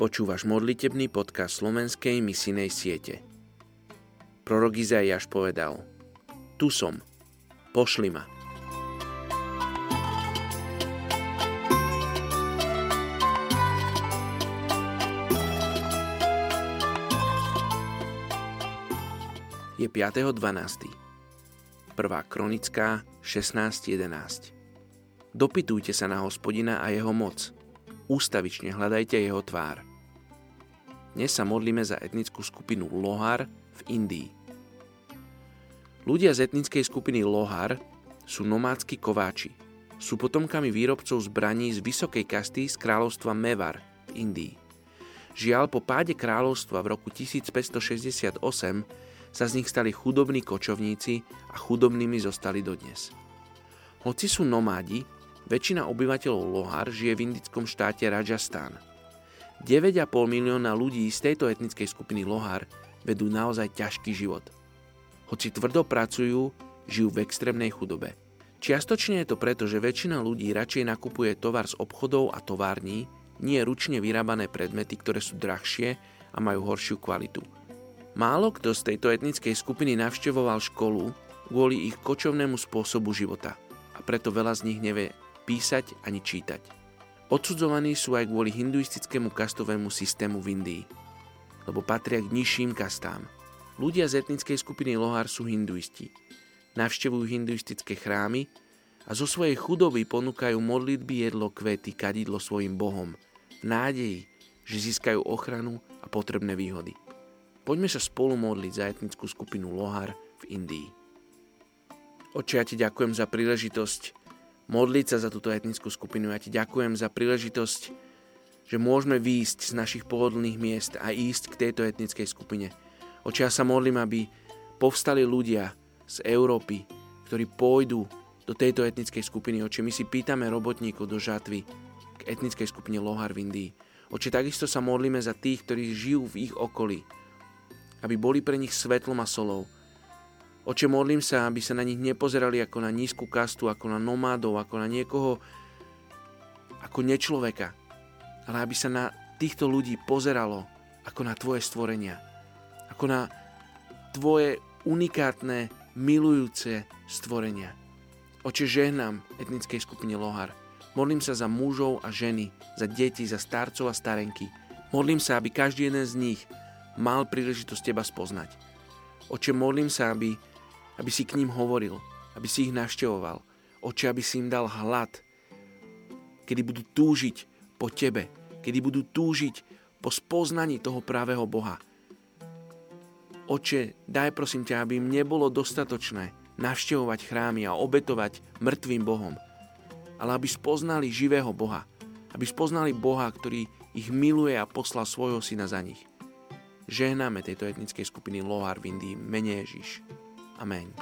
Počúvaš modlitebný podcast slovenskej misijnej siete. Prorok Izaiáš povedal Tu som, pošli ma. Je 5.12. Prvá kronická 16.11. Dopytujte sa na hospodina a jeho moc. Ústavične hľadajte jeho tvár. Dnes sa modlíme za etnickú skupinu Lohar v Indii. Ľudia z etnickej skupiny Lohar sú nomádski kováči. Sú potomkami výrobcov zbraní z vysokej kasty z kráľovstva Mevar v Indii. Žiaľ, po páde kráľovstva v roku 1568 sa z nich stali chudobní kočovníci a chudobnými zostali dodnes. Hoci sú nomádi, väčšina obyvateľov Lohar žije v indickom štáte Rajasthan – 9,5 milióna ľudí z tejto etnickej skupiny Lohar vedú naozaj ťažký život. Hoci tvrdo pracujú, žijú v extrémnej chudobe. Čiastočne je to preto, že väčšina ľudí radšej nakupuje tovar z obchodov a tovární, nie ručne vyrábané predmety, ktoré sú drahšie a majú horšiu kvalitu. Málo kto z tejto etnickej skupiny navštevoval školu kvôli ich kočovnému spôsobu života a preto veľa z nich nevie písať ani čítať. Odsudzovaní sú aj kvôli hinduistickému kastovému systému v Indii, lebo patria k nižším kastám. Ľudia z etnickej skupiny Lohar sú hinduisti. Navštevujú hinduistické chrámy a zo svojej chudoby ponúkajú modlitby, jedlo, kvety, kadidlo svojim bohom v nádeji, že získajú ochranu a potrebné výhody. Poďme sa spolu modliť za etnickú skupinu Lohar v Indii. Oče, ja ti ďakujem za príležitosť modliť sa za túto etnickú skupinu. Ja ti ďakujem za príležitosť, že môžeme výjsť z našich pohodlných miest a ísť k tejto etnickej skupine. Oči ja sa modlím, aby povstali ľudia z Európy, ktorí pôjdu do tejto etnickej skupiny. Oči my si pýtame robotníkov do žatvy k etnickej skupine Lohar v Indii. Oči takisto sa modlíme za tých, ktorí žijú v ich okolí, aby boli pre nich svetlom a solou, Oče, modlím sa, aby sa na nich nepozerali ako na nízku kastu, ako na nomádov, ako na niekoho, ako nečloveka, ale aby sa na týchto ľudí pozeralo ako na tvoje stvorenia, ako na tvoje unikátne, milujúce stvorenia. Oče, žehnám etnickej skupine Lohar. Modlím sa za mužov a ženy, za deti, za starcov a starenky. Modlím sa, aby každý jeden z nich mal príležitosť teba spoznať. Oče, modlím sa, aby aby si k ním hovoril, aby si ich navštevoval. Oče, aby si im dal hlad, kedy budú túžiť po tebe, kedy budú túžiť po spoznaní toho pravého Boha. Oče, daj prosím ťa, aby im nebolo dostatočné navštevovať chrámy a obetovať mŕtvým Bohom, ale aby spoznali živého Boha, aby spoznali Boha, ktorý ich miluje a poslal svojho syna za nich. Žehnáme tejto etnickej skupiny Lohar v Indii, mene Ježiš. Amém.